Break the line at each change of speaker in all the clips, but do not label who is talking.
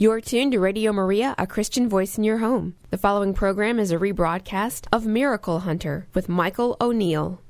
You're tuned to Radio Maria, a Christian voice in your home. The following program is a rebroadcast of Miracle Hunter with Michael O'Neill.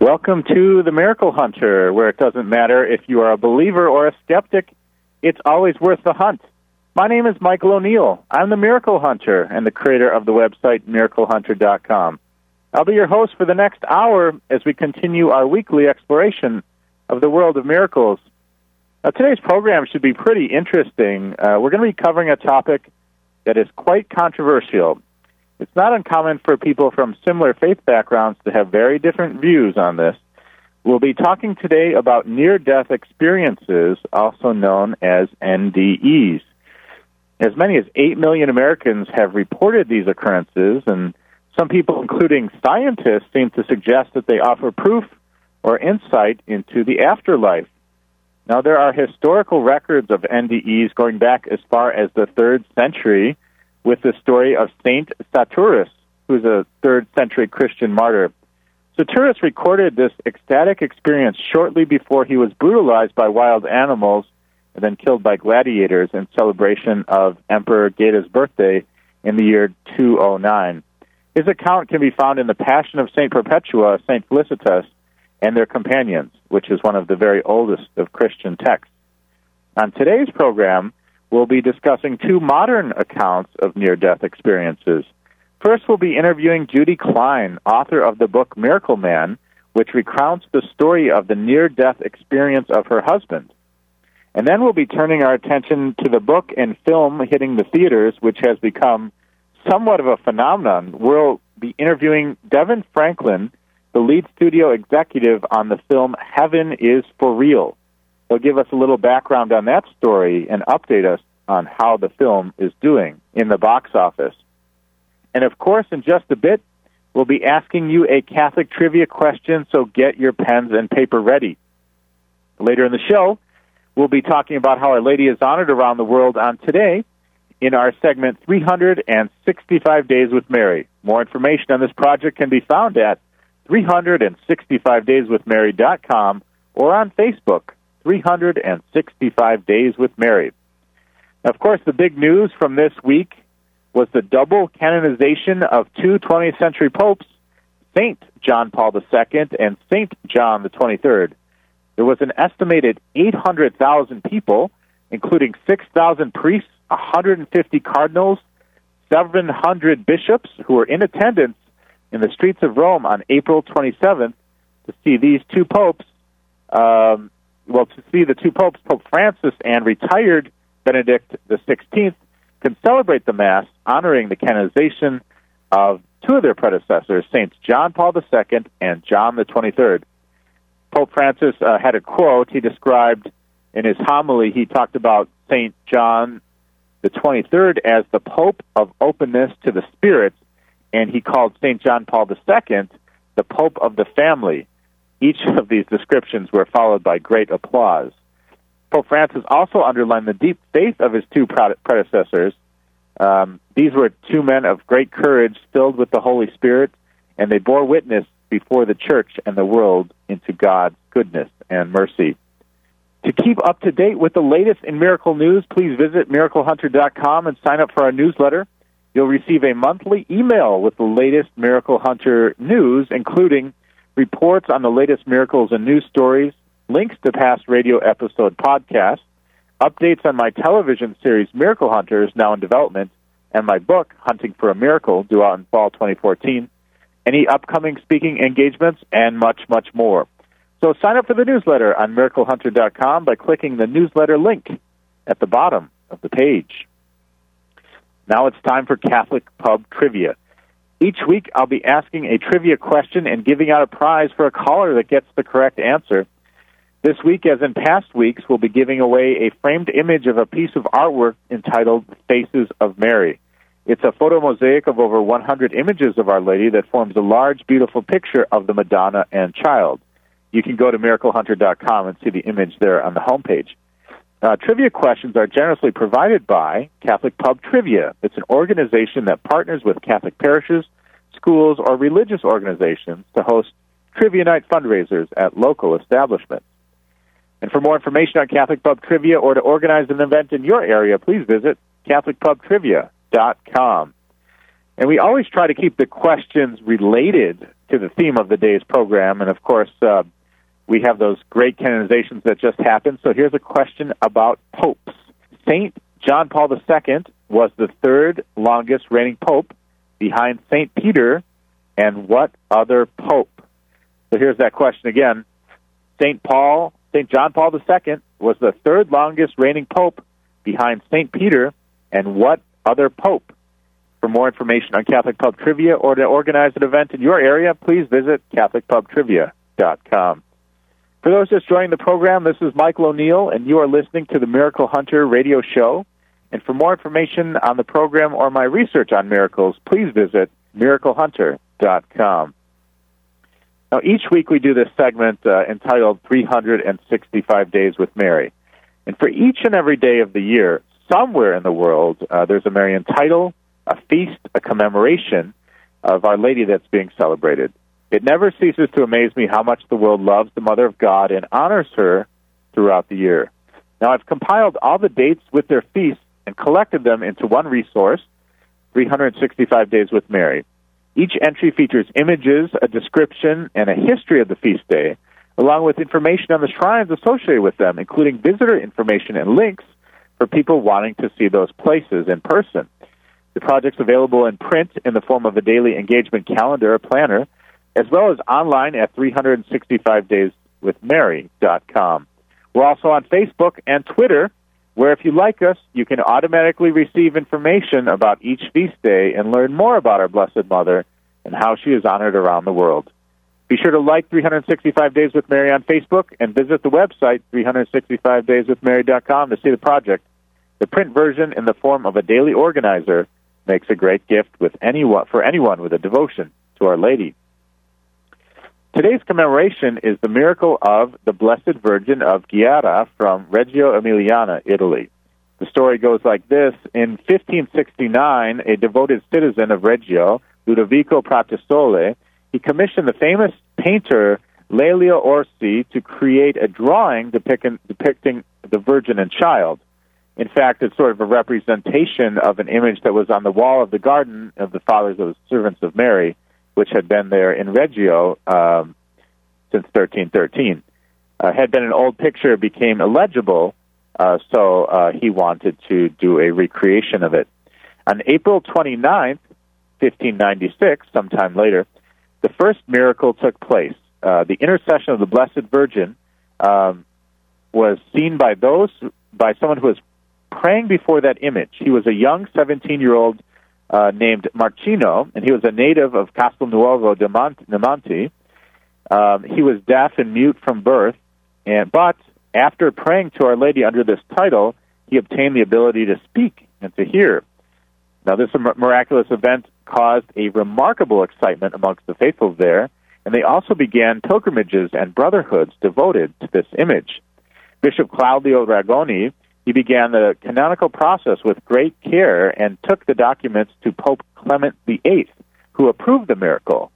Welcome to the Miracle Hunter, where it doesn't matter if you are a believer or a skeptic, it's always worth the hunt. My name is Michael O'Neill. I'm the Miracle Hunter and the creator of the website miraclehunter.com. I'll be your host for the next hour as we continue our weekly exploration of the world of miracles. Now, today's program should be pretty interesting. Uh, we're going to be covering a topic that is quite controversial it's not uncommon for people from similar faith backgrounds to have very different views on this. We'll be talking today about near death experiences, also known as NDEs. As many as 8 million Americans have reported these occurrences, and some people, including scientists, seem to suggest that they offer proof or insight into the afterlife. Now, there are historical records of NDEs going back as far as the third century with the story of Saint Saturus, who's a third century Christian martyr. Saturus recorded this ecstatic experience shortly before he was brutalized by wild animals and then killed by gladiators in celebration of Emperor Geta's birthday in the year 209. His account can be found in the Passion of Saint Perpetua, Saint Felicitas, and their companions, which is one of the very oldest of Christian texts. On today's program, we'll be discussing two modern accounts of near death experiences. First, we'll be interviewing Judy Klein, author of the book Miracle Man, which recounts the story of the near death experience of her husband. And then we'll be turning our attention to the book and film hitting the theaters, which has become somewhat of a phenomenon. We'll be interviewing Devon Franklin, the lead studio executive on the film Heaven is for Real. They'll give us a little background on that story and update us on how the film is doing in the box office. And of course, in just a bit, we'll be asking you a Catholic trivia question, so get your pens and paper ready. Later in the show, we'll be talking about how Our Lady is honored around the world on today in our segment 365 Days with Mary. More information on this project can be found at 365dayswithmary.com or on Facebook 365 Days with Mary. Of course, the big news from this week was the double canonization of two 20th century popes, Saint John Paul II and Saint John the 23rd. There was an estimated 800,000 people, including 6,000 priests, 150 cardinals, 700 bishops who were in attendance in the streets of Rome on April 27th to see these two popes um, well, to see the two popes, Pope Francis and retired Benedict XVI, can celebrate the Mass honoring the canonization of two of their predecessors, Saints John Paul II and John the 23rd. Pope Francis uh, had a quote he described in his homily. He talked about Saint John the 23rd as the Pope of openness to the spirits, and he called Saint John Paul II the Pope of the family. Each of these descriptions were followed by great applause. Pope Francis also underlined the deep faith of his two predecessors. Um, these were two men of great courage, filled with the Holy Spirit, and they bore witness before the church and the world into God's goodness and mercy. To keep up to date with the latest in miracle news, please visit miraclehunter.com and sign up for our newsletter. You'll receive a monthly email with the latest Miracle Hunter news, including reports on the latest miracles and news stories, links to past radio episode podcasts, updates on my television series Miracle Hunters, now in development, and my book, Hunting for a Miracle, due out in fall 2014, any upcoming speaking engagements, and much, much more. So sign up for the newsletter on miraclehunter.com by clicking the newsletter link at the bottom of the page. Now it's time for Catholic Pub Trivia. Each week, I'll be asking a trivia question and giving out a prize for a caller that gets the correct answer. This week, as in past weeks, we'll be giving away a framed image of a piece of artwork entitled Faces of Mary. It's a photo mosaic of over 100 images of Our Lady that forms a large, beautiful picture of the Madonna and Child. You can go to miraclehunter.com and see the image there on the homepage. Uh, trivia questions are generously provided by Catholic Pub Trivia. It's an organization that partners with Catholic parishes, schools, or religious organizations to host trivia night fundraisers at local establishments. And for more information on Catholic Pub Trivia or to organize an event in your area, please visit CatholicPubTrivia.com. And we always try to keep the questions related to the theme of the day's program. And of course, uh, we have those great canonizations that just happened. So here's a question about popes. Saint John Paul II was the third longest reigning pope behind Saint Peter and what other pope? So here's that question again. Saint Paul, Saint John Paul II was the third longest reigning pope behind Saint Peter and what other pope? For more information on Catholic Pub Trivia or to organize an event in your area, please visit CatholicPubTrivia.com. For those just joining the program, this is Michael O'Neill, and you are listening to the Miracle Hunter radio show. And for more information on the program or my research on miracles, please visit miraclehunter.com. Now, each week we do this segment uh, entitled 365 Days with Mary. And for each and every day of the year, somewhere in the world, uh, there's a Marian title, a feast, a commemoration of Our Lady that's being celebrated. It never ceases to amaze me how much the world loves the Mother of God and honors her throughout the year. Now, I've compiled all the dates with their feasts and collected them into one resource 365 Days with Mary. Each entry features images, a description, and a history of the feast day, along with information on the shrines associated with them, including visitor information and links for people wanting to see those places in person. The project's available in print in the form of a daily engagement calendar or planner as well as online at 365dayswithmary.com. We're also on Facebook and Twitter, where if you like us, you can automatically receive information about each feast day and learn more about our Blessed Mother and how she is honored around the world. Be sure to like 365 Days with Mary on Facebook and visit the website 365dayswithmary.com to see the project. The print version in the form of a daily organizer makes a great gift with anyone for anyone with a devotion to Our Lady. Today's commemoration is the miracle of the Blessed Virgin of Ghiera from Reggio Emiliana, Italy. The story goes like this. In 1569, a devoted citizen of Reggio, Ludovico Pratistole, he commissioned the famous painter Lelio Orsi to create a drawing depicting, depicting the Virgin and Child. In fact, it's sort of a representation of an image that was on the wall of the garden of the Fathers of the Servants of Mary which had been there in Reggio um, since 1313. Uh, had been an old picture, became illegible, uh, so uh, he wanted to do a recreation of it. On April 29th, 1596, sometime later, the first miracle took place. Uh, the intercession of the Blessed Virgin um, was seen by those, by someone who was praying before that image. He was a young 17 year old uh, named Marcino, and he was a native of Castelnuovo de Monte. Um, he was deaf and mute from birth, and but after praying to Our Lady under this title, he obtained the ability to speak and to hear. Now, this miraculous event caused a remarkable excitement amongst the faithful there, and they also began pilgrimages and brotherhoods devoted to this image. Bishop Claudio Ragone he began the canonical process with great care and took the documents to Pope Clement VIII, who approved the miracle.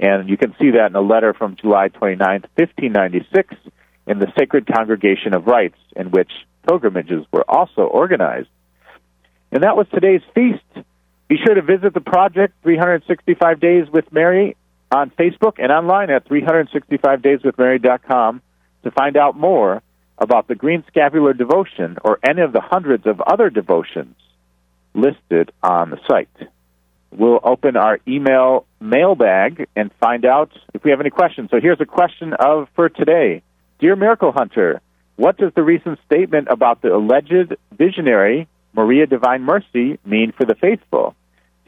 And you can see that in a letter from July 29, 1596, in the Sacred Congregation of Rites, in which pilgrimages were also organized. And that was today's feast. Be sure to visit the project 365 Days with Mary on Facebook and online at 365dayswithmary.com to find out more about the Green Scapular Devotion or any of the hundreds of other devotions listed on the site. We'll open our email mailbag and find out if we have any questions. So here's a question of for today. Dear Miracle Hunter, what does the recent statement about the alleged visionary Maria Divine Mercy mean for the faithful?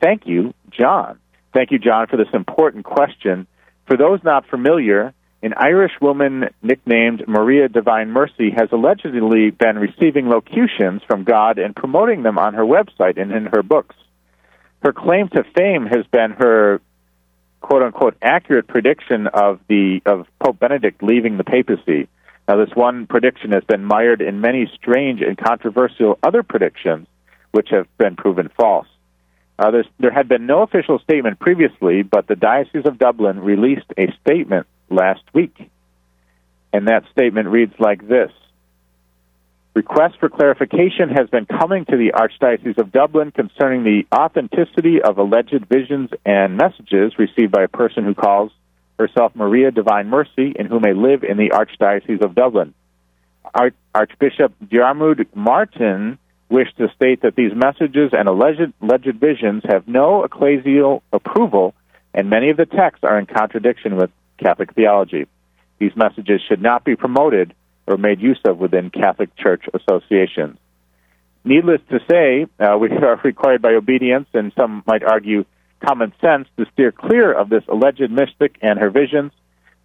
Thank you, John. Thank you, John, for this important question. For those not familiar, an Irish woman nicknamed Maria Divine Mercy has allegedly been receiving locutions from God and promoting them on her website and in her books. Her claim to fame has been her quote unquote accurate prediction of the of Pope Benedict leaving the papacy. Now this one prediction has been mired in many strange and controversial other predictions which have been proven false. Uh, there had been no official statement previously, but the Diocese of Dublin released a statement last week. And that statement reads like this Request for clarification has been coming to the Archdiocese of Dublin concerning the authenticity of alleged visions and messages received by a person who calls herself Maria Divine Mercy and who may live in the Archdiocese of Dublin. Archbishop Diarmuid Martin wished to state that these messages and alleged, alleged visions have no ecclesial approval, and many of the texts are in contradiction with Catholic theology. These messages should not be promoted or made use of within Catholic Church associations. Needless to say, uh, we are required by obedience, and some might argue common sense, to steer clear of this alleged mystic and her visions.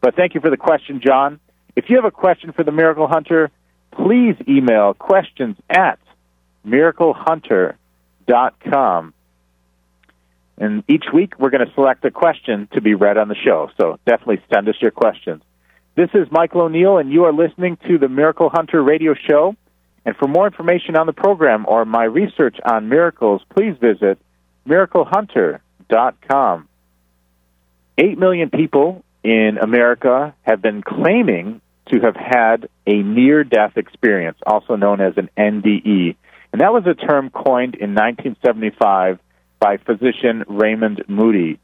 But thank you for the question, John. If you have a question for the Miracle Hunter, please email questions at miraclehunter.com. And each week we're going to select a question to be read on the show. So definitely send us your questions. This is Michael O'Neill, and you are listening to the Miracle Hunter radio show. And for more information on the program or my research on miracles, please visit miraclehunter.com. Eight million people in America have been claiming to have had a near death experience, also known as an NDE. And that was a term coined in 1975 by physician Raymond Moody.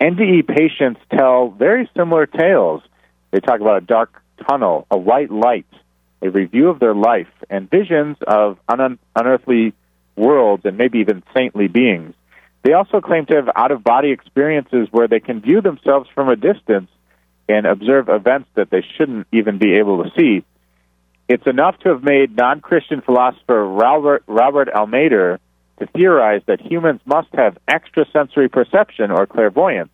NDE patients tell very similar tales. They talk about a dark tunnel, a white light, a review of their life, and visions of un- unearthly worlds and maybe even saintly beings. They also claim to have out of body experiences where they can view themselves from a distance and observe events that they shouldn't even be able to see. It's enough to have made non Christian philosopher Robert, Robert Almeder to theorize that humans must have extrasensory perception or clairvoyance.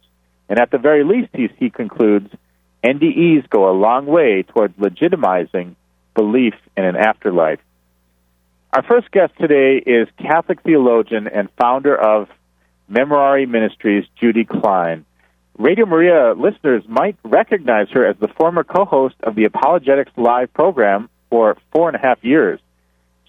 And at the very least, he, he concludes, NDEs go a long way towards legitimizing belief in an afterlife. Our first guest today is Catholic theologian and founder of Memorare Ministries, Judy Klein. Radio Maria listeners might recognize her as the former co host of the Apologetics Live program for four and a half years.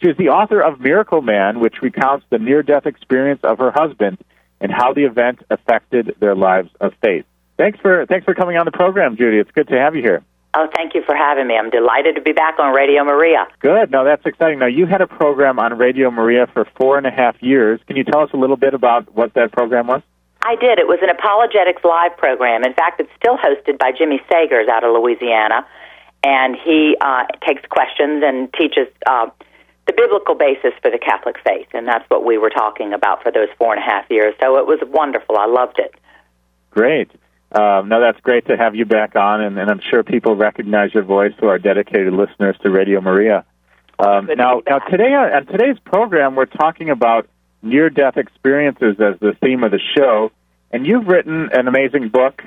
She is the author of Miracle Man, which recounts the near death experience of her husband and how the event affected their lives of faith. Thanks for thanks for coming on the program, Judy. It's good to have you here.
Oh, thank you for having me. I'm delighted to be back on Radio Maria.
Good. No, that's exciting. Now, you had a program on Radio Maria for four and a half years. Can you tell us a little bit about what that program was?
I did. It was an apologetics live program. In fact, it's still hosted by Jimmy Seghers out of Louisiana and he uh, takes questions and teaches uh, the biblical basis for the Catholic faith, and that's what we were talking about for those four and a half years. So it was wonderful. I loved it.
Great. Um, no, that's great to have you back on, and, and I'm sure people recognize your voice who are dedicated listeners to Radio Maria. Um, now, now today on, on today's program, we're talking about near-death experiences as the theme of the show, and you've written an amazing book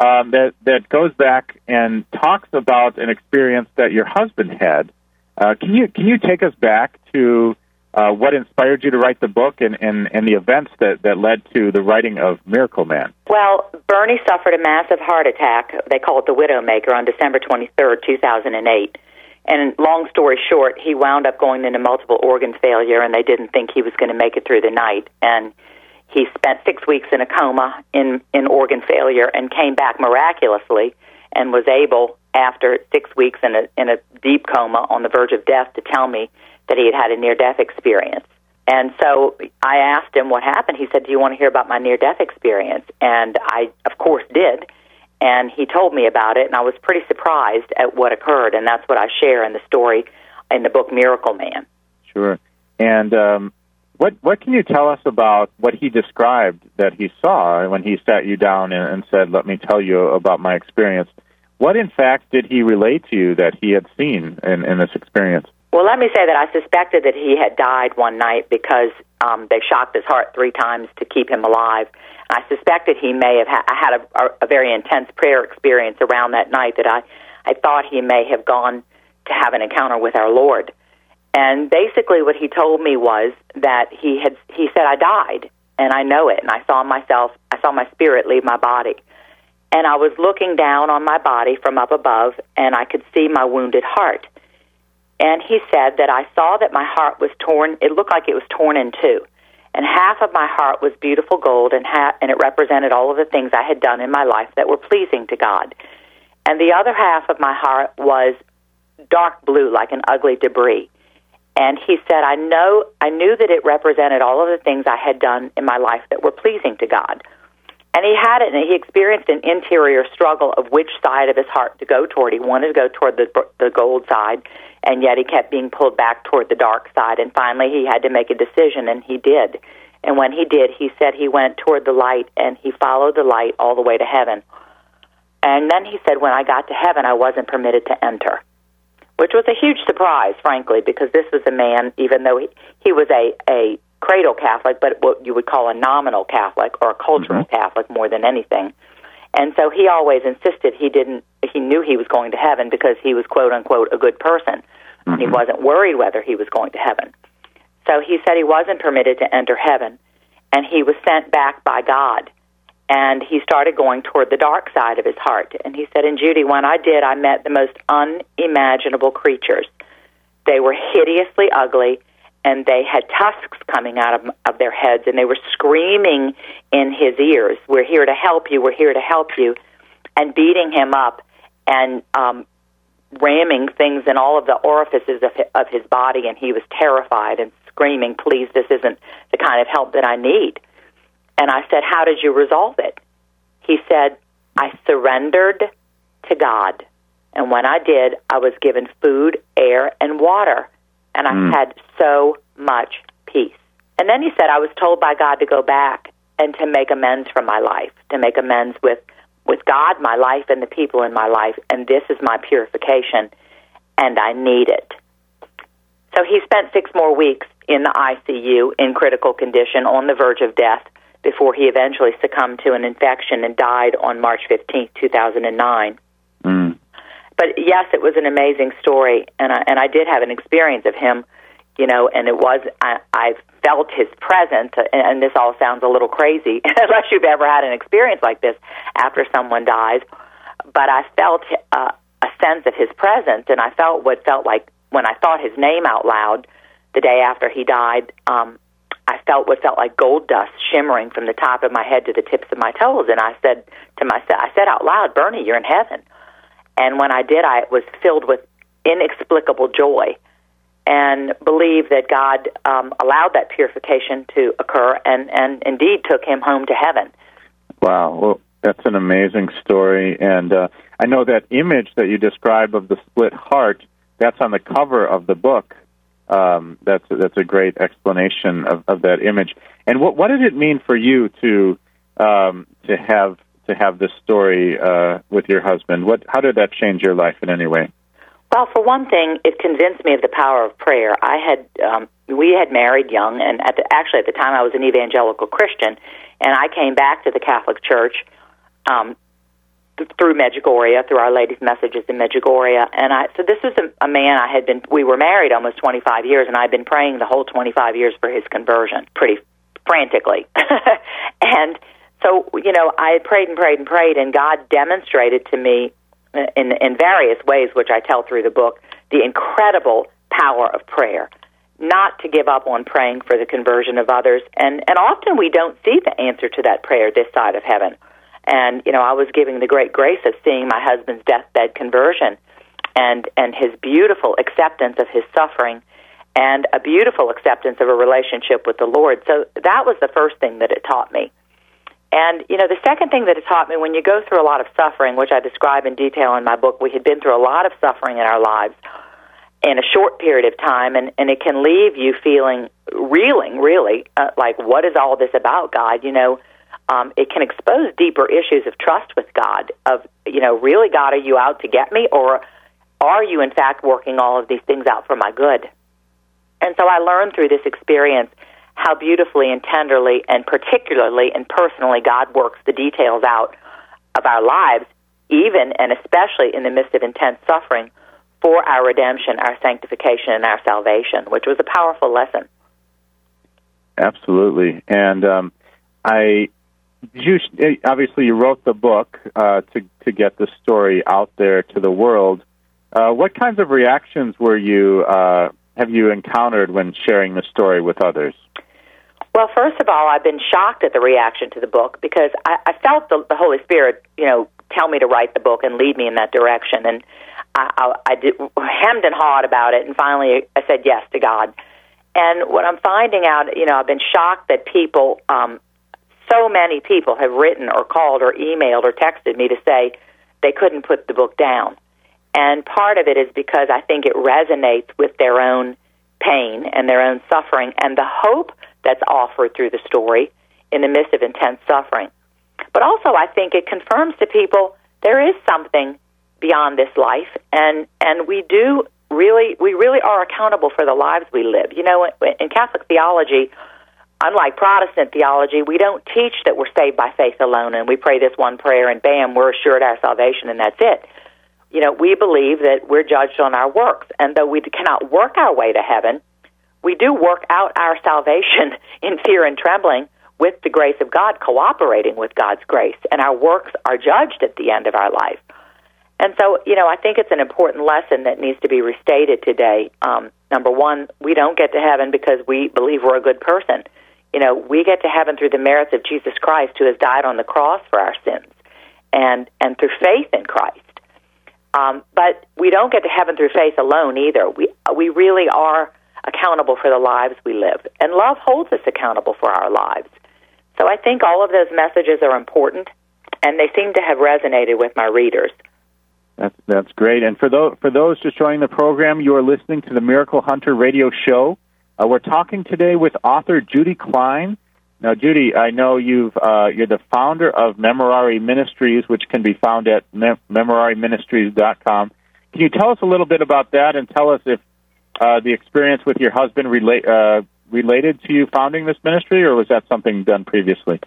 um, that that goes back and talks about an experience that your husband had. Uh, can you can you take us back to uh, what inspired you to write the book and, and, and the events that, that led to the writing of Miracle Man?
Well, Bernie suffered a massive heart attack. They call it the Widowmaker on December 23rd, 2008. And long story short, he wound up going into multiple organ failure, and they didn't think he was going to make it through the night. And he spent six weeks in a coma in, in organ failure and came back miraculously and was able, after six weeks in a, in a deep coma on the verge of death, to tell me that he had had a near death experience. And so I asked him what happened. He said, Do you want to hear about my near death experience? And I, of course, did. And he told me about it, and I was pretty surprised at what occurred. And that's what I share in the story in the book Miracle Man.
Sure. And um, what what can you tell us about what he described that he saw when he sat you down and, and said, "Let me tell you about my experience"? What in fact did he relate to you that he had seen in, in this experience?
Well, let me say that I suspected that he had died one night because um, they shocked his heart three times to keep him alive. I suspected he may have ha- had a, a very intense prayer experience around that night that I, I thought he may have gone to have an encounter with our Lord. And basically, what he told me was that he had he said I died, and I know it, and I saw myself, I saw my spirit leave my body, and I was looking down on my body from up above, and I could see my wounded heart and he said that I saw that my heart was torn. It looked like it was torn in two. And half of my heart was beautiful gold, and, half, and it represented all of the things I had done in my life that were pleasing to God. And the other half of my heart was dark blue, like an ugly debris. And he said, I know, I knew that it represented all of the things I had done in my life that were pleasing to God. And he had it, and he experienced an interior struggle of which side of his heart to go toward. He wanted to go toward the the gold side, and yet he kept being pulled back toward the dark side. And finally, he had to make a decision, and he did. And when he did, he said he went toward the light, and he followed the light all the way to heaven. And then he said, when I got to heaven, I wasn't permitted to enter, which was a huge surprise, frankly, because this was a man, even though he, he was a, a cradle Catholic, but what you would call a nominal Catholic or a cultural mm-hmm. Catholic more than anything. And so he always insisted he didn't, he knew he was going to heaven because he was quote unquote a good person. Mm-hmm. He wasn't worried whether he was going to heaven. So he said he wasn't permitted to enter heaven, and he was sent back by God. And he started going toward the dark side of his heart. And he said, And Judy, when I did, I met the most unimaginable creatures. They were hideously ugly, and they had tusks coming out of, of their heads, and they were screaming in his ears, We're here to help you, we're here to help you, and beating him up and um, ramming things in all of the orifices of of his body, and he was terrified and screaming, "Please, this isn't the kind of help that I need." And I said, "How did you resolve it?" He said, "I surrendered to God, and when I did, I was given food, air, and water, and I mm. had so much peace." And then he said, "I was told by God to go back and to make amends for my life, to make amends with." with God, my life, and the people in my life, and this is my purification, and I need it. So he spent six more weeks in the ICU in critical condition on the verge of death before he eventually succumbed to an infection and died on March 15, 2009. Mm. But yes, it was an amazing story, and I, and I did have an experience of him, you know, and it was I, I felt his presence, and this all sounds a little crazy unless you've ever had an experience like this after someone dies. But I felt uh, a sense of his presence, and I felt what felt like when I thought his name out loud the day after he died. Um, I felt what felt like gold dust shimmering from the top of my head to the tips of my toes, and I said to myself, I said out loud, "Bernie, you're in heaven." And when I did, I was filled with inexplicable joy and believe that God um, allowed that purification to occur and, and indeed took him home to heaven.
Wow. Well, that's an amazing story. And uh, I know that image that you describe of the split heart, that's on the cover of the book. Um, that's, that's a great explanation of, of that image. And what, what did it mean for you to, um, to have to have this story uh, with your husband? What, how did that change your life in any way?
Well, for one thing, it convinced me of the power of prayer. I had um, we had married young, and at the, actually at the time I was an evangelical Christian, and I came back to the Catholic Church um, th- through Medjugorje, through Our Lady's Messages in Medjugorje, and I. So this was a, a man I had been. We were married almost 25 years, and I'd been praying the whole 25 years for his conversion, pretty frantically, and. So, you know, I had prayed and prayed and prayed, and God demonstrated to me uh, in, in various ways, which I tell through the book, the incredible power of prayer. Not to give up on praying for the conversion of others, and and often we don't see the answer to that prayer this side of heaven. And you know, I was giving the great grace of seeing my husband's deathbed conversion, and and his beautiful acceptance of his suffering, and a beautiful acceptance of a relationship with the Lord. So that was the first thing that it taught me. And, you know, the second thing that it taught me when you go through a lot of suffering, which I describe in detail in my book, we had been through a lot of suffering in our lives in a short period of time, and, and it can leave you feeling, reeling, really, uh, like, what is all this about, God? You know, um, it can expose deeper issues of trust with God, of, you know, really, God, are you out to get me? Or are you, in fact, working all of these things out for my good? And so I learned through this experience how beautifully and tenderly and particularly and personally God works the details out of our lives, even and especially in the midst of intense suffering, for our redemption, our sanctification, and our salvation, which was a powerful lesson.
Absolutely. And um, I you obviously you wrote the book uh, to to get the story out there to the world. Uh, what kinds of reactions were you uh, have you encountered when sharing the story with others?
Well, first of all, I've been shocked at the reaction to the book because I, I felt the, the Holy Spirit, you know, tell me to write the book and lead me in that direction, and I, I, I did, hemmed and hawed about it, and finally I said yes to God. And what I'm finding out, you know, I've been shocked that people um, so many people have written or called or emailed or texted me to say they couldn't put the book down. And part of it is because I think it resonates with their own pain and their own suffering and the hope that's offered through the story in the midst of intense suffering. But also, I think it confirms to people there is something beyond this life, and and we do really we really are accountable for the lives we live. You know, in Catholic theology, unlike Protestant theology, we don't teach that we're saved by faith alone and we pray this one prayer and bam, we're assured our salvation and that's it. You know, we believe that we're judged on our works, and though we cannot work our way to heaven, we do work out our salvation in fear and trembling with the grace of God, cooperating with God's grace, and our works are judged at the end of our life. And so, you know, I think it's an important lesson that needs to be restated today. Um, number one, we don't get to heaven because we believe we're a good person you know, we get to heaven through the merits of Jesus Christ, who has died on the cross for our sins, and and through faith in Christ. Um, but we don't get to heaven through faith alone either. We we really are accountable for the lives we live, and love holds us accountable for our lives. So I think all of those messages are important, and they seem to have resonated with my readers.
That's that's great. And for those for those just joining the program, you are listening to the Miracle Hunter Radio Show. Uh, we're talking today with author Judy Klein. Now, Judy, I know you've uh, you're the founder of Memorare Ministries, which can be found at mem- memorareministries.com. Can you tell us a little bit about that, and tell us if uh, the experience with your husband relate uh, related to you founding this ministry, or was that something done previously?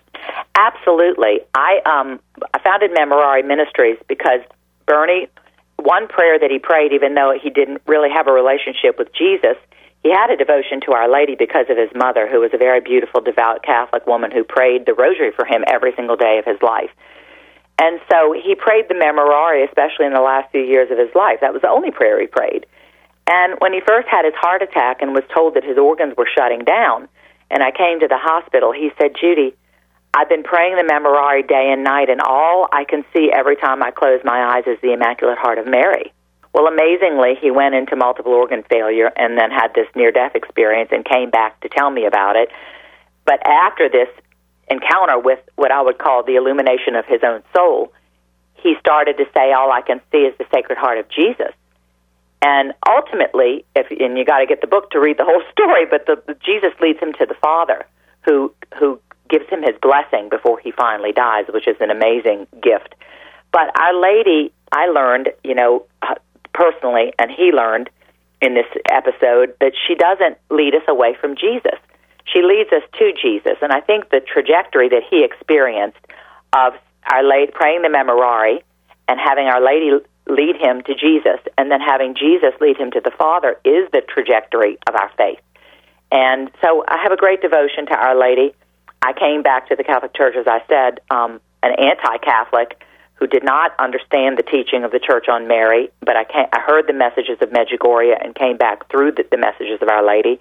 Absolutely. I um, I founded Memorare Ministries because Bernie, one prayer that he prayed, even though he didn't really have a relationship with Jesus, he had a devotion to Our Lady because of his mother, who was a very beautiful, devout Catholic woman who prayed the rosary for him every single day of his life. And so he prayed the Memorare, especially in the last few years of his life. That was the only prayer he prayed. And when he first had his heart attack and was told that his organs were shutting down, and I came to the hospital, he said, Judy, I've been praying the Memorare day and night, and all I can see every time I close my eyes is the Immaculate Heart of Mary. Well, amazingly, he went into multiple organ failure and then had this near death experience and came back to tell me about it. But after this encounter with what I would call the illumination of his own soul, he started to say, All I can see is the Sacred Heart of Jesus. And ultimately, if and you got to get the book to read the whole story, but the, the Jesus leads him to the Father, who who gives him his blessing before he finally dies, which is an amazing gift. But Our Lady, I learned, you know, uh, personally, and he learned in this episode that she doesn't lead us away from Jesus. She leads us to Jesus, and I think the trajectory that he experienced of our lady praying the Memorare and having Our Lady lead him to Jesus, and then having Jesus lead him to the Father is the trajectory of our faith. And so I have a great devotion to Our Lady. I came back to the Catholic Church, as I said, um, an anti-Catholic who did not understand the teaching of the Church on Mary, but I, came, I heard the messages of Medjugorje and came back through the, the messages of Our Lady.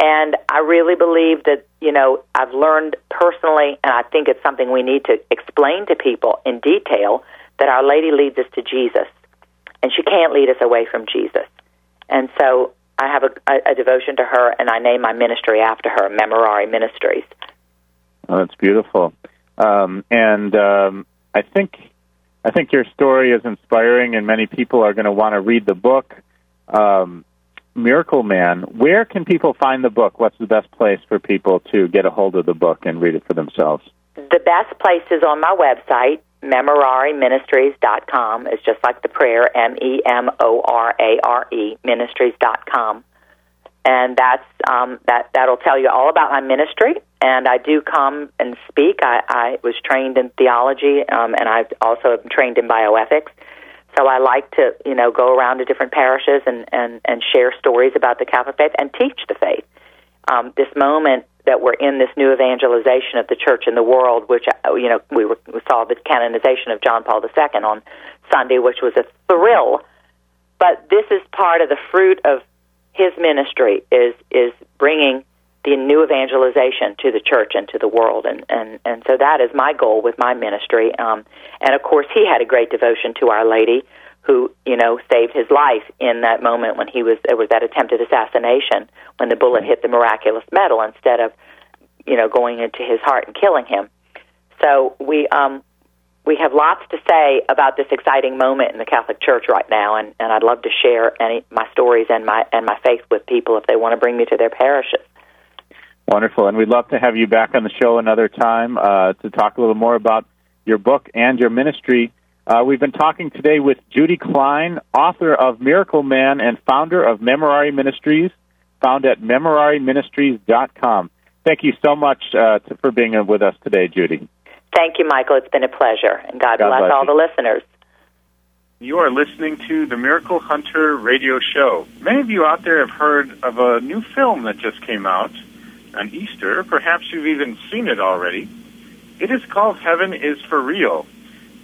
And I really believe that, you know, I've learned personally, and I think it's something we need to explain to people in detail, that Our Lady leads us to Jesus. And she can't lead us away from Jesus. And so I have a, a, devotion to her, and I name my ministry after her, Memorare Ministries.
Oh, that's beautiful. Um, and um, I think I think your story is inspiring, and many people are going to want to read the book. Um, Miracle Man. Where can people find the book? What's the best place for people to get a hold of the book and read it for themselves?
The best place is on my website, memorareministries.com. is just like the prayer, M E M O R A R E, ministries.com. and that's um, that that'll tell you all about my ministry. And I do come and speak. I, I was trained in theology, um, and I've also trained in bioethics. So I like to, you know, go around to different parishes and, and, and share stories about the Catholic faith and teach the faith. Um, this moment that we're in this new evangelization of the church in the world, which, uh, you know, we, were, we saw the canonization of John Paul II on Sunday, which was a thrill. But this is part of the fruit of his ministry is is bringing the new evangelization to the church and to the world, and and and so that is my goal with my ministry. Um, and of course, he had a great devotion to Our Lady, who you know saved his life in that moment when he was there was that attempted assassination when the bullet hit the miraculous medal instead of you know going into his heart and killing him. So we um, we have lots to say about this exciting moment in the Catholic Church right now, and, and I'd love to share any my stories and my and my faith with people if they want to bring me to their parishes.
Wonderful, and we'd love to have you back on the show another time uh, to talk a little more about your book and your ministry. Uh, we've been talking today with Judy Klein, author of Miracle Man and founder of Memorare Ministries, found at memorareministries.com. Thank you so much uh, to, for being with us today, Judy.
Thank you, Michael. It's been a pleasure, and God, God bless, bless all the listeners.
You are listening to the Miracle Hunter radio show. Many of you out there have heard of a new film that just came out on Easter. Perhaps you've even seen it already. It is called Heaven is for Real.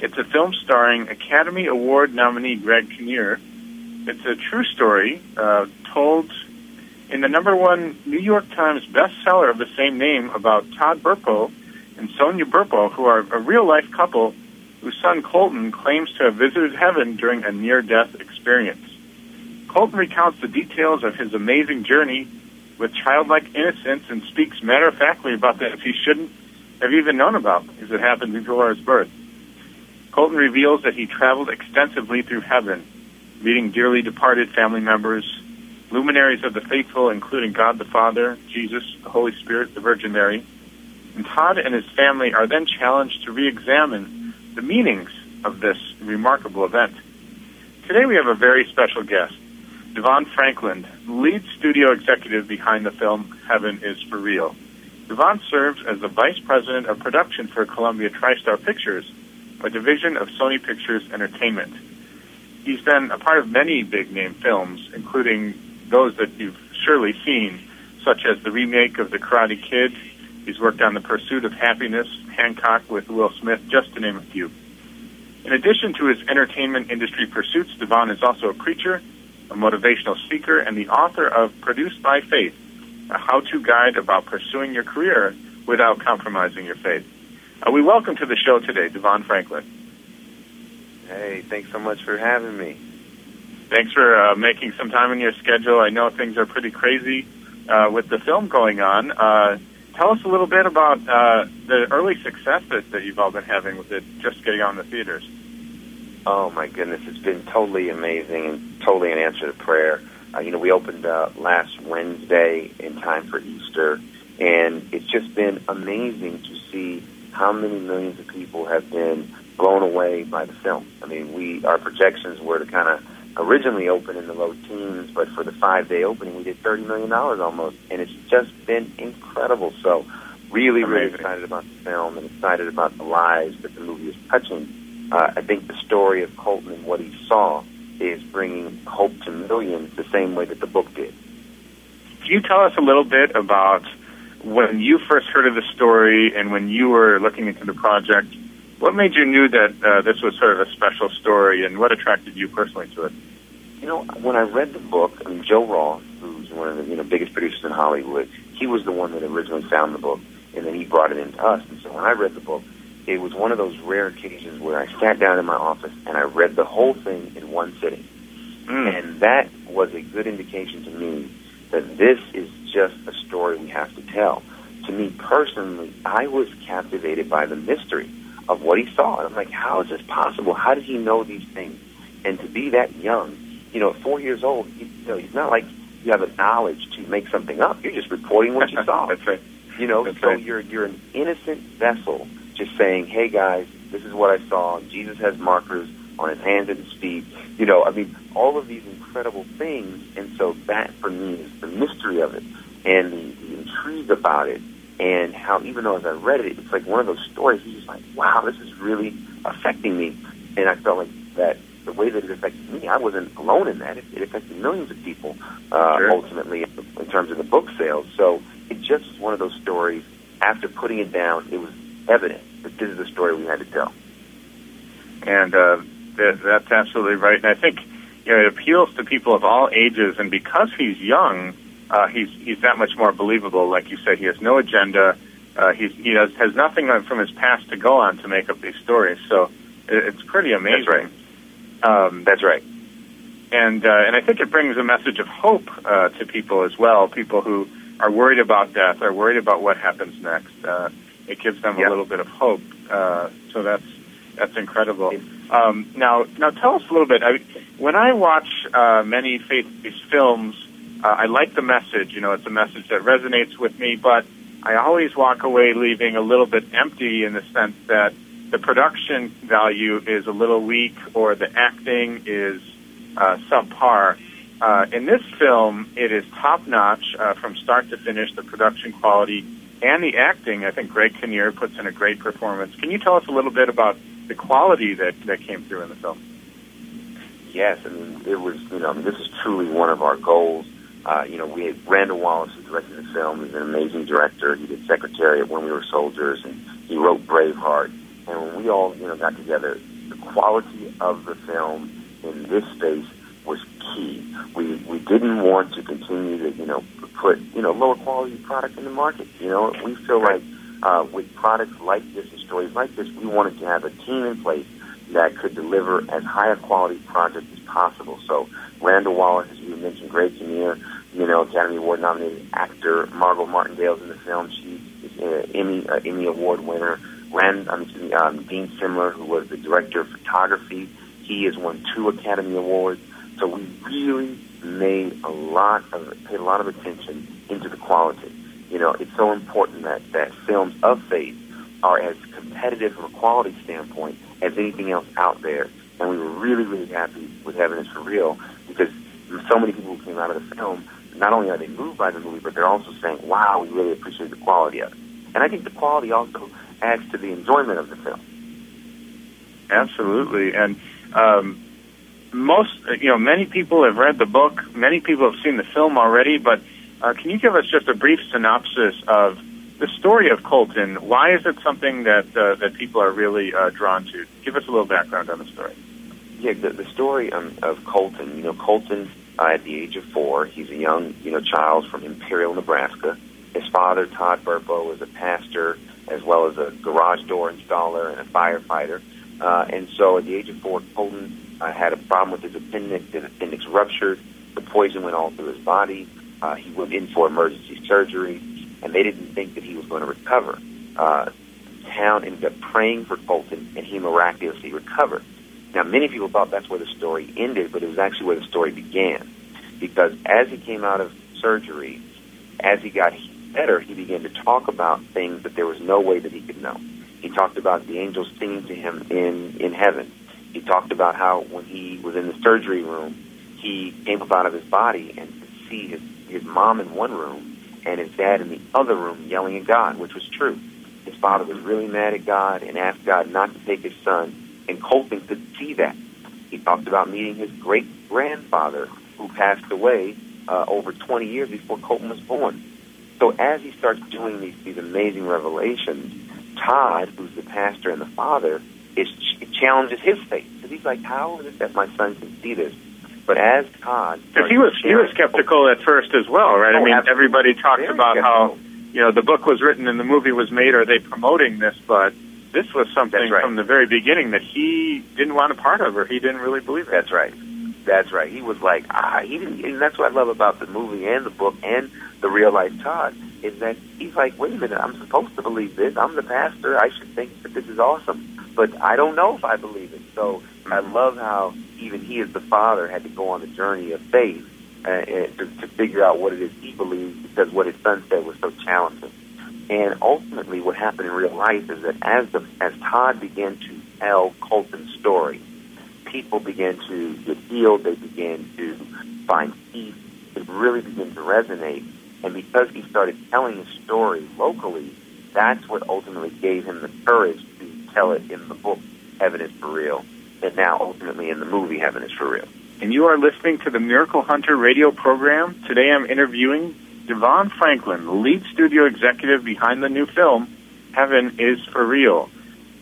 It's a film starring Academy Award nominee Greg Kinnear. It's a true story uh, told in the number one New York Times bestseller of the same name about Todd Burpo and Sonja Burpo, who are a real life couple whose son Colton claims to have visited heaven during a near death experience. Colton recounts the details of his amazing journey with childlike innocence and speaks matter of factly about that he shouldn't have even known about because it happened before his birth. Colton reveals that he traveled extensively through heaven, meeting dearly departed family members, luminaries of the faithful, including God the Father, Jesus, the Holy Spirit, the Virgin Mary. And Todd and his family are then challenged to re examine the meanings of this remarkable event. Today we have a very special guest. Devon Franklin, lead studio executive behind the film Heaven is for Real. Devon serves as the vice president of production for Columbia TriStar Pictures, a division of Sony Pictures Entertainment. He's been a part of many big name films, including those that you've surely seen, such as the remake of The Karate Kid. He's worked on The Pursuit of Happiness, Hancock with Will Smith, just to name a few. In addition to his entertainment industry pursuits, Devon is also a preacher a motivational speaker, and the author of Produced by Faith, a how to guide about pursuing your career without compromising your faith. Uh, we welcome to the show today Devon Franklin.
Hey, thanks so much for having me.
Thanks for uh, making some time in your schedule. I know things are pretty crazy uh, with the film going on. Uh, tell us a little bit about uh, the early success that, that you've all been having with it just getting on the theaters.
Oh my goodness, it's been totally amazing and totally an answer to prayer. Uh, you know, we opened uh, last Wednesday in time for Easter, and it's just been amazing to see how many millions of people have been blown away by the film. I mean, we our projections were to kind of originally open in the low teens, but for the five day opening, we did thirty million dollars almost, and it's just been incredible. So, really, Amazing. really excited about the film and excited about the lives that the movie is touching uh, I think the story of Colton and what he saw is bringing hope to millions the same way that the book did.
Can you tell us a little bit about when you first heard of the story and when you were looking into the project? What made you knew that uh, this was sort of a special story, and what attracted you personally to it?
You know, when I read the book, I mean, Joe Roth, who's one of the you know biggest producers in Hollywood, he was the one that originally found the book, and then he brought it into us. And so when I read the book, it was one of those rare occasions where I sat down in my office and I read the whole thing in one sitting. Mm. And that was a good indication to me that this is just a story we have to tell. To me personally, I was captivated by the mystery of what he saw. And I'm like, how is this possible? How did he know these things? And to be that young, you know, four years old, you know, he's not like you have a knowledge to make something up. You're just reporting what you saw.
That's right.
You know,
That's
so
right.
you're you're an innocent vessel just saying, hey guys, this is what I saw. Jesus has markers. On his hands and his feet. You know, I mean, all of these incredible things. And so that for me is the mystery of it and the, the intrigue about it and how even though as I read it, it's like one of those stories. He's just like, wow, this is really affecting me. And I felt like that the way that it affected me, I wasn't alone in that. It, it affected millions of people uh,
sure.
ultimately in terms of the book sales. So it just was one of those stories. After putting it down, it was evident that this is the story we had to tell.
And uh, that, that's absolutely right. And I think you know, it appeals to people of all ages. And because he's young, uh, he's he's that much more believable. Like you said, he has no agenda. Uh, he's, he has, has nothing from his past to go on to make up these stories. So it, it's pretty amazing.
That's right. Um, That's right.
And uh, and I think it brings a message of hope uh, to people as well. People who are worried about death, are worried about what happens next. Uh, it gives them
yep.
a little bit of hope. Uh, so that's that's incredible. Um, now, now tell us a little bit. I, when I watch uh, many faith-based films, uh, I like the message. You know, it's a message that resonates with me, but I always walk away leaving a little bit empty in the sense that the production value is a little weak or the acting is uh, subpar. Uh, in this film, it is top notch uh, from start to finish. The production quality and the acting, I think Greg Kinnear puts in a great performance. Can you tell us a little bit about the quality that, that came through in the film?
Yes, I mean it was. You know, I mean, this is truly one of our goals. Uh, you know, we had Randall Wallace who directed the film. He's an amazing director. He did Secretariat when we were soldiers, and he wrote Braveheart. And when we all, you know, got together, the quality of the film in this space was key. We we didn't want to continue to, you know, put you know lower quality product in the market. You know, we feel like uh, with products like this and stories like this, we wanted to have a team in place that could deliver as high a quality project as possible. So Randall Wallace, as you mentioned, Greg Kinnear, you know, Academy Award nominated actor. Margot Martindale's in the film. She's uh, Emmy uh, Emmy Award winner. Rand, I mean, um, Dean Semler, who was the director of photography, he has won two Academy Awards. So we really made a lot of paid a lot of attention into the quality. You know, it's so important that that films of faith are as competitive from a quality standpoint as anything else out there. And we were really, really happy with Heaven is for Real because so many people who came out of the film, not only are they moved by the movie, but they're also saying, wow, we really appreciate the quality of it. And I think the quality also adds to the enjoyment of the film.
Absolutely. And um, most, you know, many people have read the book, many people have seen the film already, but uh, can you give us just a brief synopsis of the story of Colton? Why is it something that uh, that people are really uh, drawn to? Give us a little background on the story.
Yeah, the, the story um, of Colton. You know, Colton uh, at the age of four, he's a young you know child from Imperial, Nebraska. His father, Todd Burpo, is a pastor as well as a garage door installer and a firefighter. Uh, and so, at the age of four, Colton uh, had a problem with his appendix. His appendix ruptured. The poison went all through his body. Uh, he went in for emergency surgery and they didn't think that he was going to recover. Uh, town ended up praying for Colton, and he miraculously recovered. Now, many people thought that's where the story ended, but it was actually where the story began. Because as he came out of surgery, as he got better, he began to talk about things that there was no way that he could know. He talked about the angels singing to him in, in heaven. He talked about how when he was in the surgery room, he came up out of his body and could see his, his mom in one room and his dad in the other room yelling at God, which was true. His father was really mad at God and asked God not to take his son, and Colton could see that. He talked about meeting his great grandfather who passed away uh, over 20 years before Colton was born. So as he starts doing these, these amazing revelations, Todd, who's the pastor and the father, is ch- challenges his faith because he's like, "How is it that my son can see this?" But as Todd,
because he was he was skeptical at first as well, right?
Oh,
I mean,
absolutely.
everybody talks
Very
about how you know the book was written and the movie was made. Are they promoting this? But this was something
right.
from the very beginning that he didn't want a part of, or he didn't really believe it.
That's right. That's right. He was like, ah, he didn't, and that's what I love about the movie and the book and the real life Todd is that he's like, wait a minute, I'm supposed to believe this. I'm the pastor. I should think that this is awesome, but I don't know if I believe it. So I love how even he, as the father, had to go on the journey of faith uh, to, to figure out what it is he believes because what his son said was so challenging. And ultimately, what happened in real life is that as the as Todd began to tell Colton's story, people began to get healed. They began to find peace. It really began to resonate. And because he started telling his story locally, that's what ultimately gave him the courage tell it in the book, Heaven is for Real, and now ultimately in the movie, Heaven is for Real.
And you are listening to the Miracle Hunter radio program. Today I'm interviewing Devon Franklin, lead studio executive behind the new film, Heaven is for Real.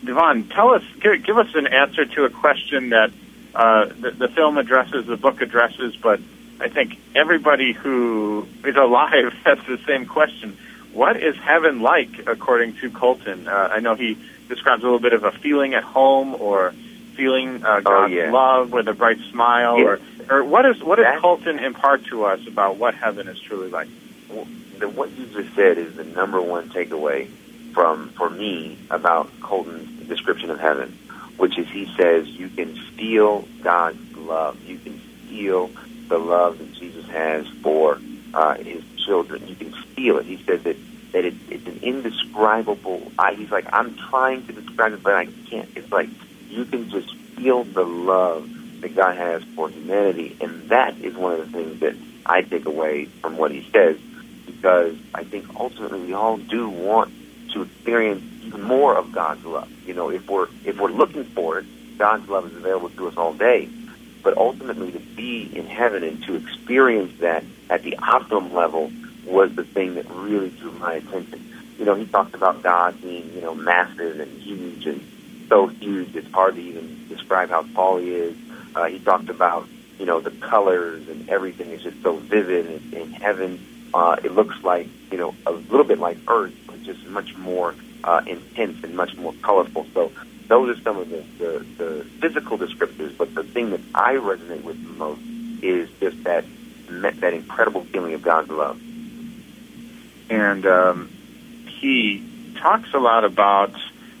Devon, tell us, give, give us an answer to a question that uh, the, the film addresses, the book addresses, but I think everybody who is alive has the same question. What is heaven like, according to Colton? Uh, I know he describes a little bit of a feeling at home or feeling uh, God's
oh, yeah.
love with a bright smile,
yeah.
or or what is what does Colton impart to us about what heaven is truly like?
Well, the, what you just said is the number one takeaway from for me about Colton's description of heaven, which is he says you can feel God's love, you can feel the love that Jesus has for uh, his children. You can feel it. He says that that it, it's an indescribable. I, he's like I'm trying to describe it, but I can't. It's like you can just feel the love that God has for humanity, and that is one of the things that I take away from what he says, because I think ultimately we all do want to experience more of God's love. You know, if we're if we're looking for it, God's love is available to us all day. But ultimately, to be in heaven and to experience that at the optimum level was the thing that really drew my attention. You know, he talked about God being, you know, massive and huge and so huge it's hard to even describe how tall he is. Uh, he talked about, you know, the colors and everything is just so vivid. In, in heaven, uh, it looks like, you know, a little bit like Earth, but just much more uh, intense and much more colorful. So those are some of the, the, the physical descriptors. But the thing that I resonate with most is just that that incredible feeling of God's love.
And um, he talks a lot about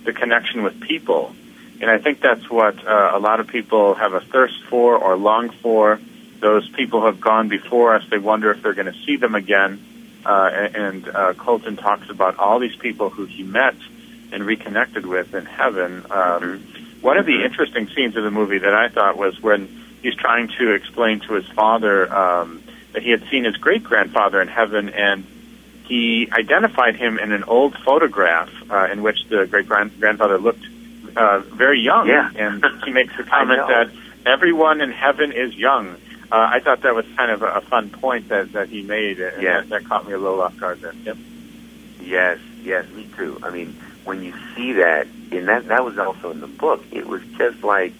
the connection with people. And I think that's what uh, a lot of people have a thirst for or long for. Those people who have gone before us, they wonder if they're going to see them again. Uh, and uh, Colton talks about all these people who he met and reconnected with in heaven. Um, one of the interesting scenes of the movie that I thought was when he's trying to explain to his father um, that he had seen his great grandfather in heaven, and he identified him in an old photograph uh, in which the great grandfather looked uh, very young.
Yeah.
and he makes the comment that everyone in heaven is young. Uh, I thought that was kind of a, a fun point that, that he made, and
Yeah.
that, that caught me a little off guard there. Yep.
Yes, yes, me too. I mean, when you see that, and that that was also in the book. It was just like,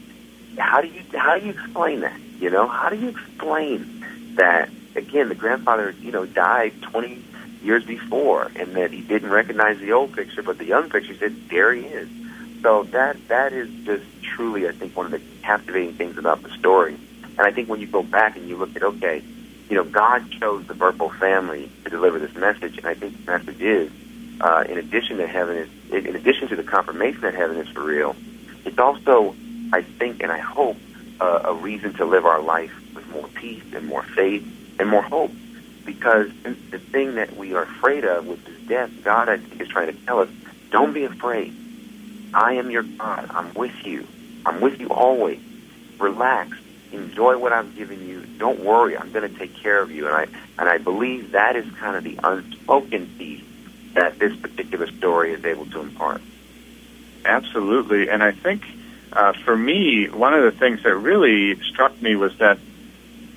how do you how do you explain that? You know, how do you explain that? Again, the grandfather, you know, died twenty years before, and that he didn't recognize the old picture, but the young picture said, "There he is." So that that is just truly, I think, one of the captivating things about the story. And I think when you go back and you look at, okay, you know, God chose the Burpo family to deliver this message, and I think the message is, uh, in addition to heaven is, in addition to the confirmation that heaven is for real, it's also, I think, and I hope, uh, a reason to live our life with more peace and more faith and more hope. Because the thing that we are afraid of, which is death, God, I think, is trying to tell us, don't be afraid. I am your God. I'm with you. I'm with you always. Relax. Enjoy what I've given you. Don't worry. I'm going to take care of you. And I and I believe that is kind of the unspoken piece that this particular story is able to impart.
Absolutely, and I think uh, for me, one of the things that really struck me was that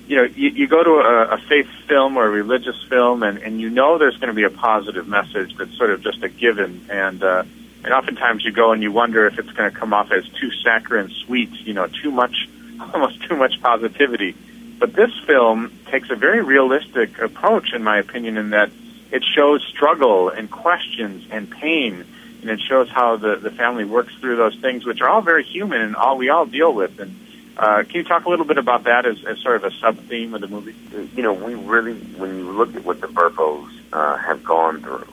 you know you, you go to a, a faith film or a religious film, and, and you know there's going to be a positive message that's sort of just a given, and uh, and oftentimes you go and you wonder if it's going to come off as too saccharine sweet, you know, too much, almost too much positivity. But this film takes a very realistic approach, in my opinion, in that it shows struggle and questions and pain, and it shows how the, the family works through those things, which are all very human and all we all deal with. And uh, can you talk a little bit about that as, as sort of a sub theme of the movie?
You know, we really, when you look at what the Burpos uh, have gone through,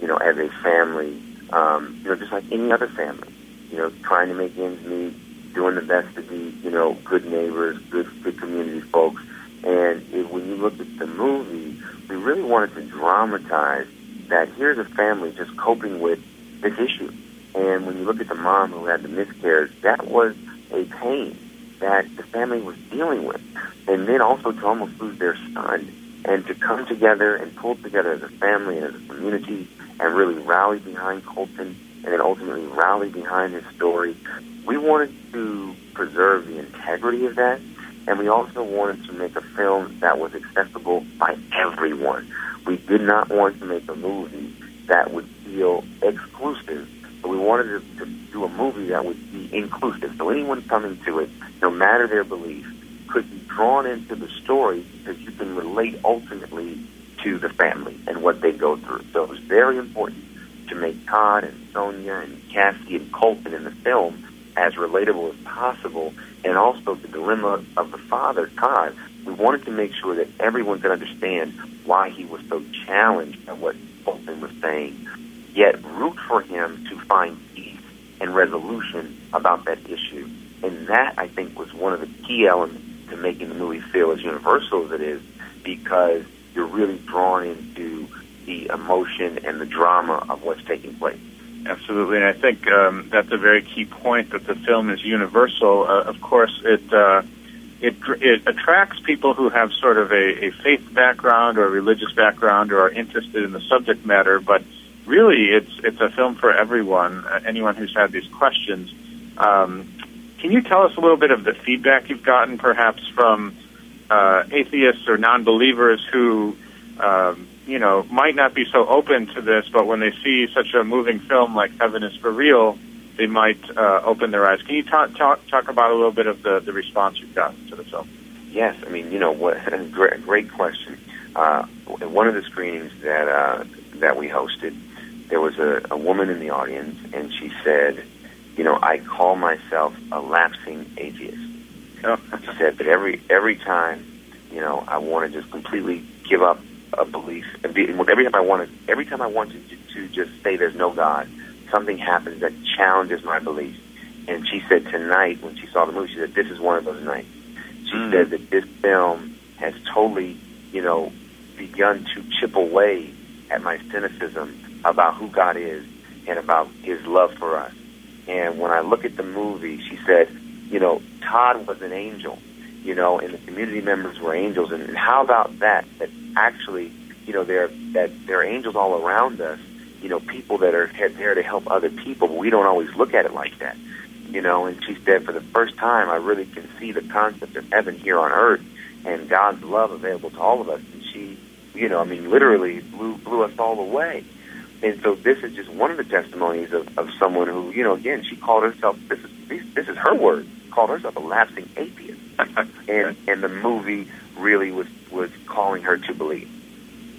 you know, as a family, um, you know, just like any other family, you know, trying to make ends meet, doing the best to be, you know, good neighbors, good, good community folks. And it, when you look at the movie, we really wanted to dramatize that here's a family just coping with this issue. And when you look at the mom who had the miscarriage, that was a pain. That the family was dealing with. And then also to almost lose their son and to come together and pull together as a family and as a community and really rally behind Colton and then ultimately rally behind his story. We wanted to preserve the integrity of that, and we also wanted to make a film that was accessible by everyone. We did not want to make a movie that would feel exclusive, but we wanted to, to do a movie that would be inclusive. So anyone coming to it, no matter their belief, could be drawn into the story because you can relate ultimately to the family and what they go through. So it was very important to make Todd and Sonja and Cassie and Colton in the film as relatable as possible, and also the dilemma of the father, Todd. We wanted to make sure that everyone could understand why he was so challenged by what Colton was saying, yet root for him to find peace and resolution about that issue. And that, I think, was one of the key elements to making the movie feel as universal as it is, because you're really drawn into the emotion and the drama of what's taking place.
Absolutely, and I think um, that's a very key point that the film is universal. Uh, of course, it uh, it it attracts people who have sort of a, a faith background or a religious background or are interested in the subject matter. But really, it's it's a film for everyone. Uh, anyone who's had these questions. Um, can you tell us a little bit of the feedback you've gotten, perhaps from uh, atheists or non-believers who um, you know, might not be so open to this, but when they see such a moving film like Heaven is for Real, they might uh, open their eyes. Can you talk, talk talk about a little bit of the, the response you've gotten to the film?
Yes, I mean, you know, what great, great question. Uh, one of the screenings that uh, that we hosted, there was a, a woman in the audience, and she said, "You know, I call myself a lapsing atheist." Oh. she said that every every time, you know, I want to just completely give up a belief. And be, every time I want to, every time I want to, to just say there's no God, something happens that challenges my belief. And she said tonight when she saw the movie, she said this is one of those nights. She mm. said that this film has totally, you know, begun to chip away at my cynicism about who God is and about His love for us. And when I look at the movie, she said, you know, Todd was an angel, you know, and the community members were angels. And how about that? That actually, you know, there that there are angels all around us. You know, people that are there to help other people. But we don't always look at it like that. You know, and she said, for the first time, I really can see the concept of heaven here on earth and God's love available to all of us. And she, you know, I mean, literally blew blew us all away. And so this is just one of the testimonies of, of someone who, you know, again, she called herself this is this is her word, called herself a lapsing atheist. and and the movie really was was calling her to believe.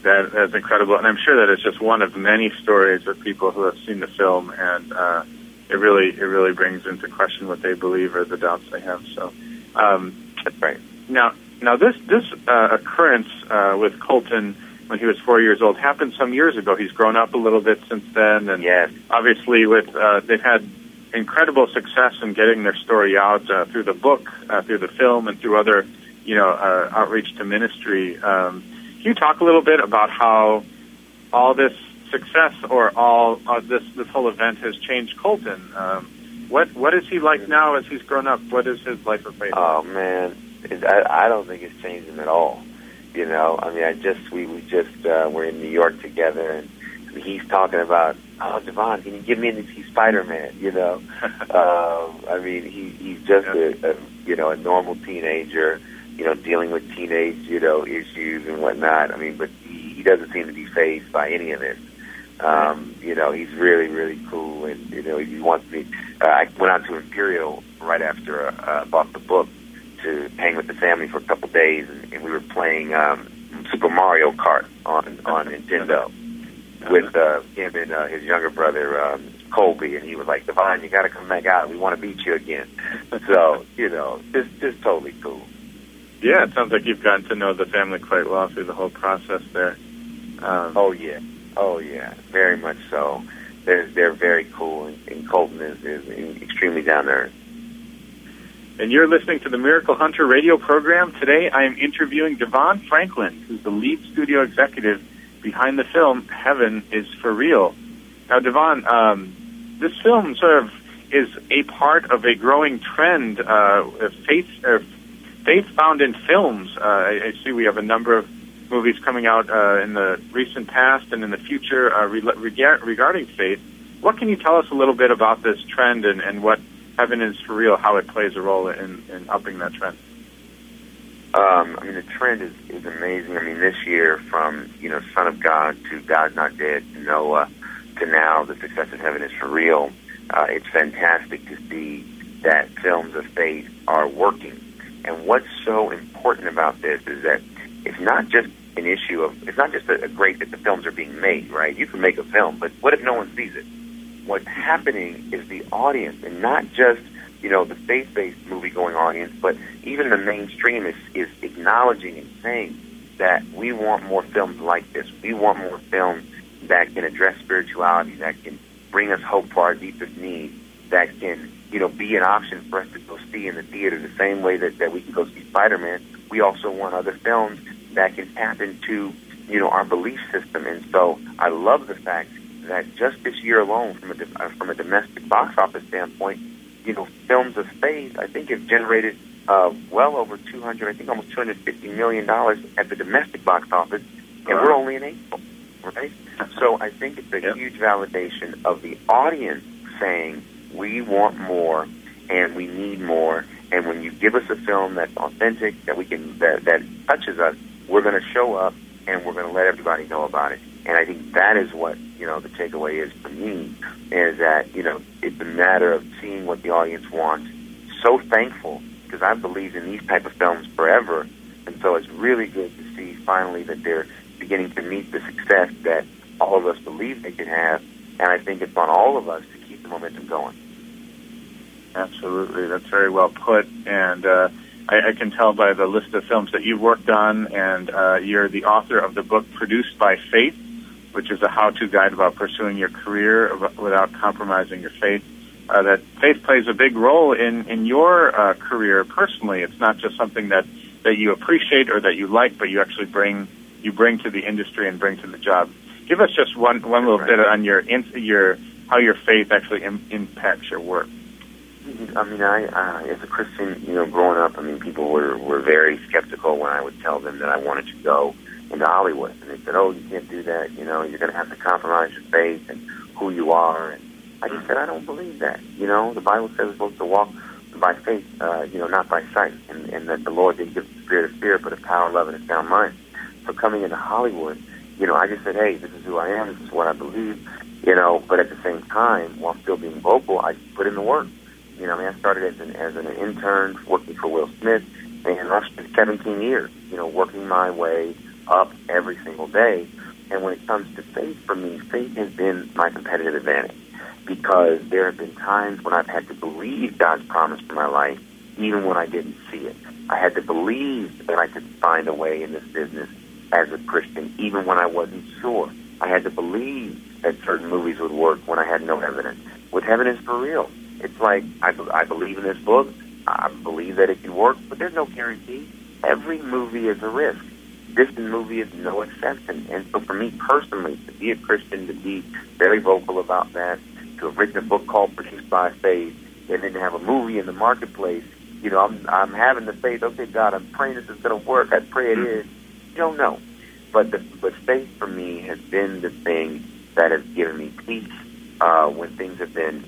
That that's incredible, and I'm sure that it's just one of many stories of people who have seen the film, and uh, it really it really brings into question what they believe or the doubts they have. So, um,
that's right.
Now, now this this uh, occurrence uh, with Colton when he was four years old happened some years ago. He's grown up a little bit since then, and
yes.
obviously with uh, they've had incredible success in getting their story out uh, through the book, uh, through the film, and through other you know, uh, outreach to ministry. Um, can you talk a little bit about how all this success or all uh, this this whole event has changed Colton? Um, what what is he like now as he's grown up? What is his life of faith?
Oh man, I, I don't think it's changed him at all. You know, I mean, I just we we just uh, we're in New York together, and he's talking about, oh, Devon, can you give me any Spider Man? You know, um, I mean, he he's just a, a you know a normal teenager you know, dealing with teenage, you know, issues and whatnot. I mean, but he, he doesn't seem to be phased by any of this. Um, you know, he's really, really cool, and you know, he wants me. Uh, I went out to Imperial right after uh, I bought the book to hang with the family for a couple of days, and, and we were playing um, Super Mario Kart on on Nintendo with uh, him and uh, his younger brother um, Colby, and he was like, "Devon, you got to come back out. We want to beat you again." so you know, just just totally cool.
Yeah, it sounds like you've gotten to know the family quite well through the whole process there.
Um, oh yeah, oh yeah, very much so. They're they're very cool, and, and Colton is, is extremely down there.
And you're listening to the Miracle Hunter radio program. Today I am interviewing Devon Franklin, who's the lead studio executive behind the film Heaven is for Real. Now, Devon, um, this film sort of is a part of a growing trend, uh, faith, uh, faith found in films. Uh, I, I see we have a number of movies coming out uh, in the recent past and in the future uh, re- regarding faith. What can you tell us a little bit about this trend and, and what Heaven is for Real, how it plays a role in, in upping that trend?
Um, I mean, the trend is, is amazing. I mean, this year from, you know, Son of God to God's Not Dead to Noah to now The Success of Heaven is for Real, uh, it's fantastic to see that films of faith are working. And what's so important about this is that it's not just an issue of, it's not just a, a great that the films are being made, right? You can make a film, but what if no one sees it? What's happening is the audience, and not just you know, the faith-based movie-going audience, but even the mainstream is, is acknowledging and saying that we want more films like this. We want more films that can address spirituality, that can bring us hope for our deepest needs, that can, you know, be an option for us to go see in the theater the same way that, that we can go see Spider-Man. We also want other films that can tap into, you know, our belief system. And so I love the fact that just this year alone, from a, uh, from a domestic box office standpoint, you know, films of faith, I think have generated uh, well over 200, I think almost 250 million dollars at the domestic box office, and we're only in April, right? So I think it's a yep. huge validation of the audience saying we want more and we need more. And when you give us a film that's authentic, that we can that, that touches us, we're going to show up and we're going to let everybody know about it. And I think that is what you know the takeaway is for me is that you know it's a matter of seeing what the audience wants. So thankful because I've believed in these type of films forever, and so it's really good to see finally that they're beginning to meet the success that all of us believe they can have. And I think it's on all of us to keep the momentum going.
Absolutely, that's very well put, and. Uh, I, can tell by the list of films that you've worked on, and uh, you're the author of the book Produced by Faith, which is a how-to guide about pursuing your career without compromising your faith. Uh, that faith plays a big role in in your uh, career personally. It's not just something that that you appreciate or that you like, but you actually bring you bring to the industry and bring to the job. Give us just one one little right. bit on your your how your faith actually Im- impacts your work.
I mean, I uh, as a Christian, you know, growing up, I mean, people were were very skeptical when I would tell them that I wanted to go into Hollywood. And they said, "Oh, you can't do that. You know, you're going to have to compromise your faith and who you are." And I just said, "I don't believe that. You know, the Bible says we're supposed to walk by faith, uh, you know, not by sight, and, and that the Lord didn't give the spirit of fear, but of power, love, and a sound mind." So coming into Hollywood, you know, I just said, "Hey, this is who I am. This is what I believe." You know, but at the same time, while still being vocal, I put in the work. You know, I mean, I started as an as an intern working for Will Smith, and I spent 17 years, you know, working my way up every single day. And when it comes to faith, for me, faith has been my competitive advantage because there have been times when I've had to believe God's promise for my life, even when I didn't see it. I had to believe that I could find a way in this business as a Christian, even when I wasn't sure. I had to believe that certain movies would work when I had no evidence. With Heaven is for real. It's like I, I believe in this book. I believe that it can work, but there's no guarantee. Every movie is a risk this movie is no exception. And so for me personally, to be a Christian, to be very vocal about that, to have written a book called Produced by Faith, and then to have a movie in the marketplace, you know, I'm, I'm having the faith, okay, God, I'm praying this is going to work. I pray it is. You don't know. But, the, but faith for me has been the thing that has given me peace uh, when things have been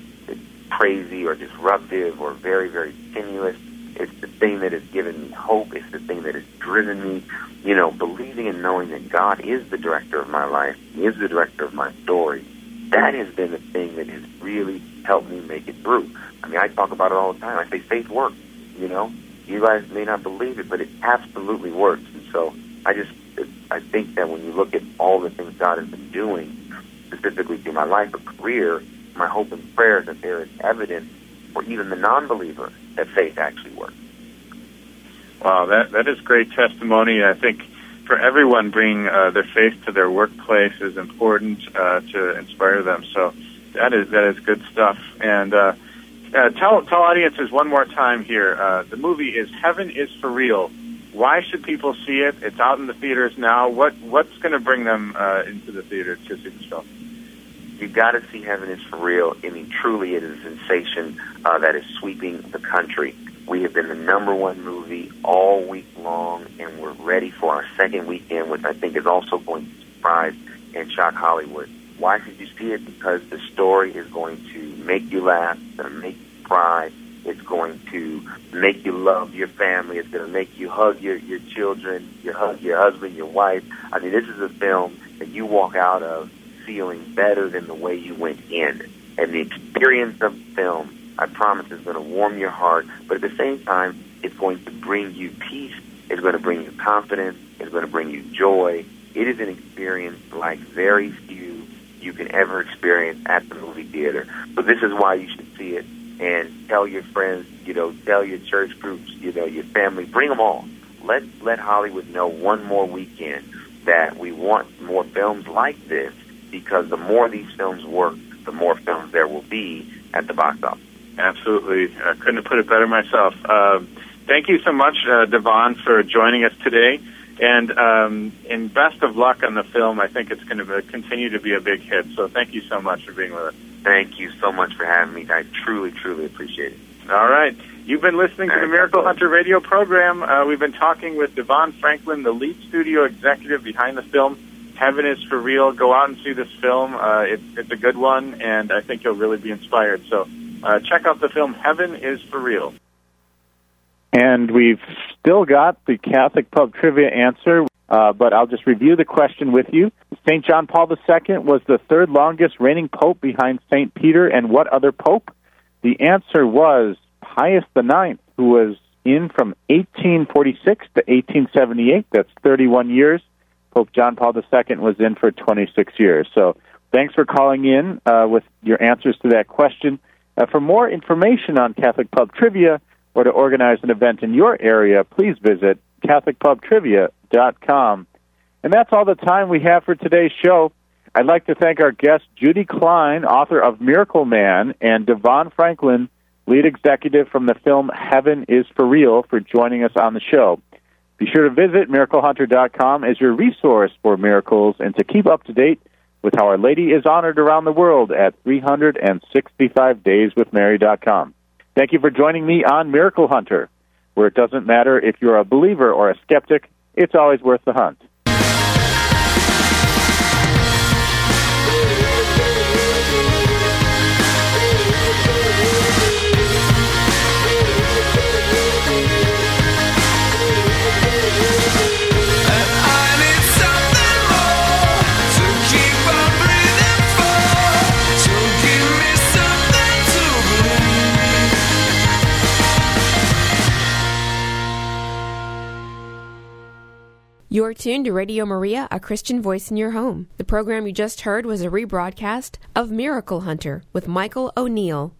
crazy or disruptive or very, very tenuous it's the thing that has given me hope. It's the thing that has driven me, you know, believing and knowing that God is the director of my life. He is the director of my story. That has been the thing that has really helped me make it through. I mean, I talk about it all the time. I say faith works, you know. You guys may not believe it, but it absolutely works. And so I just, I think that when you look at all the things God has been doing, specifically through my life or career, my hope and prayer that there is evidence for even the non-believer that faith actually works.
Wow, that that is great testimony. I think for everyone, bringing uh, their faith to their workplace is important uh, to inspire them. So that is that is good stuff. And uh, uh, tell tell audiences one more time here. Uh, the movie is Heaven is for Real. Why should people see it? It's out in the theaters now. What what's going to bring them uh, into the theater to see this film?
You've got to see Heaven is for Real. I mean, truly, it is a sensation uh, that is sweeping the country. We have been the number one movie all week long, and we're ready for our second weekend, which I think is also going to surprise and shock Hollywood. Why should you see it? Because the story is going to make you laugh, it's going to make you cry, it's going to make you love your family, it's going to make you hug your, your children, you hug your husband, your wife. I mean, this is a film that you walk out of feeling better than the way you went in. And the experience of film, I promise, is going to warm your heart, but at the same time, it's going to bring you peace, it's going to bring you confidence, it's going to bring you joy. It is an experience like very few you can ever experience at the movie theater. So this is why you should see it and tell your friends, you know, tell your church groups, you know, your family, bring them all. Let let Hollywood know one more weekend that we want more films like this because the more these films work, the more films there will be at the box office.
Absolutely. I couldn't have put it better myself. Uh, thank you so much, uh, Devon, for joining us today. And um, and best of luck on the film. I think it's going to continue to be a big hit. So thank you so much for being with us.
Thank you so much for having me. I truly, truly appreciate it.
All right. You've been listening to the Miracle Hunter radio program. Uh, we've been talking with Devon Franklin, the lead studio executive behind the film Heaven is for Real. Go out and see this film. Uh, it, it's a good one, and I think you'll really be inspired. So uh, check out the film Heaven is for Real.
And we've still got the Catholic Pub Trivia answer, uh, but I'll just review the question with you. St. John Paul II was the third longest reigning pope behind St. Peter and what other pope? The answer was Pius IX, who was in from 1846 to 1878. That's 31 years. Pope John Paul II was in for 26 years. So thanks for calling in uh, with your answers to that question. Uh, for more information on Catholic Pub Trivia or to organize an event in your area, please visit CatholicPubTrivia.com. And that's all the time we have for today's show. I'd like to thank our guest, Judy Klein, author of Miracle Man, and Devon Franklin, lead executive from the film Heaven is for Real, for joining us on the show. Be sure to visit miraclehunter.com as your resource for miracles and to keep up to date with how Our Lady is honored around the world at 365dayswithmary.com. Thank you for joining me on Miracle Hunter, where it doesn't matter if you're a believer or a skeptic, it's always worth the hunt.
You're tuned to Radio Maria, a Christian voice in your home. The program you just heard was a rebroadcast of Miracle Hunter with Michael O'Neill.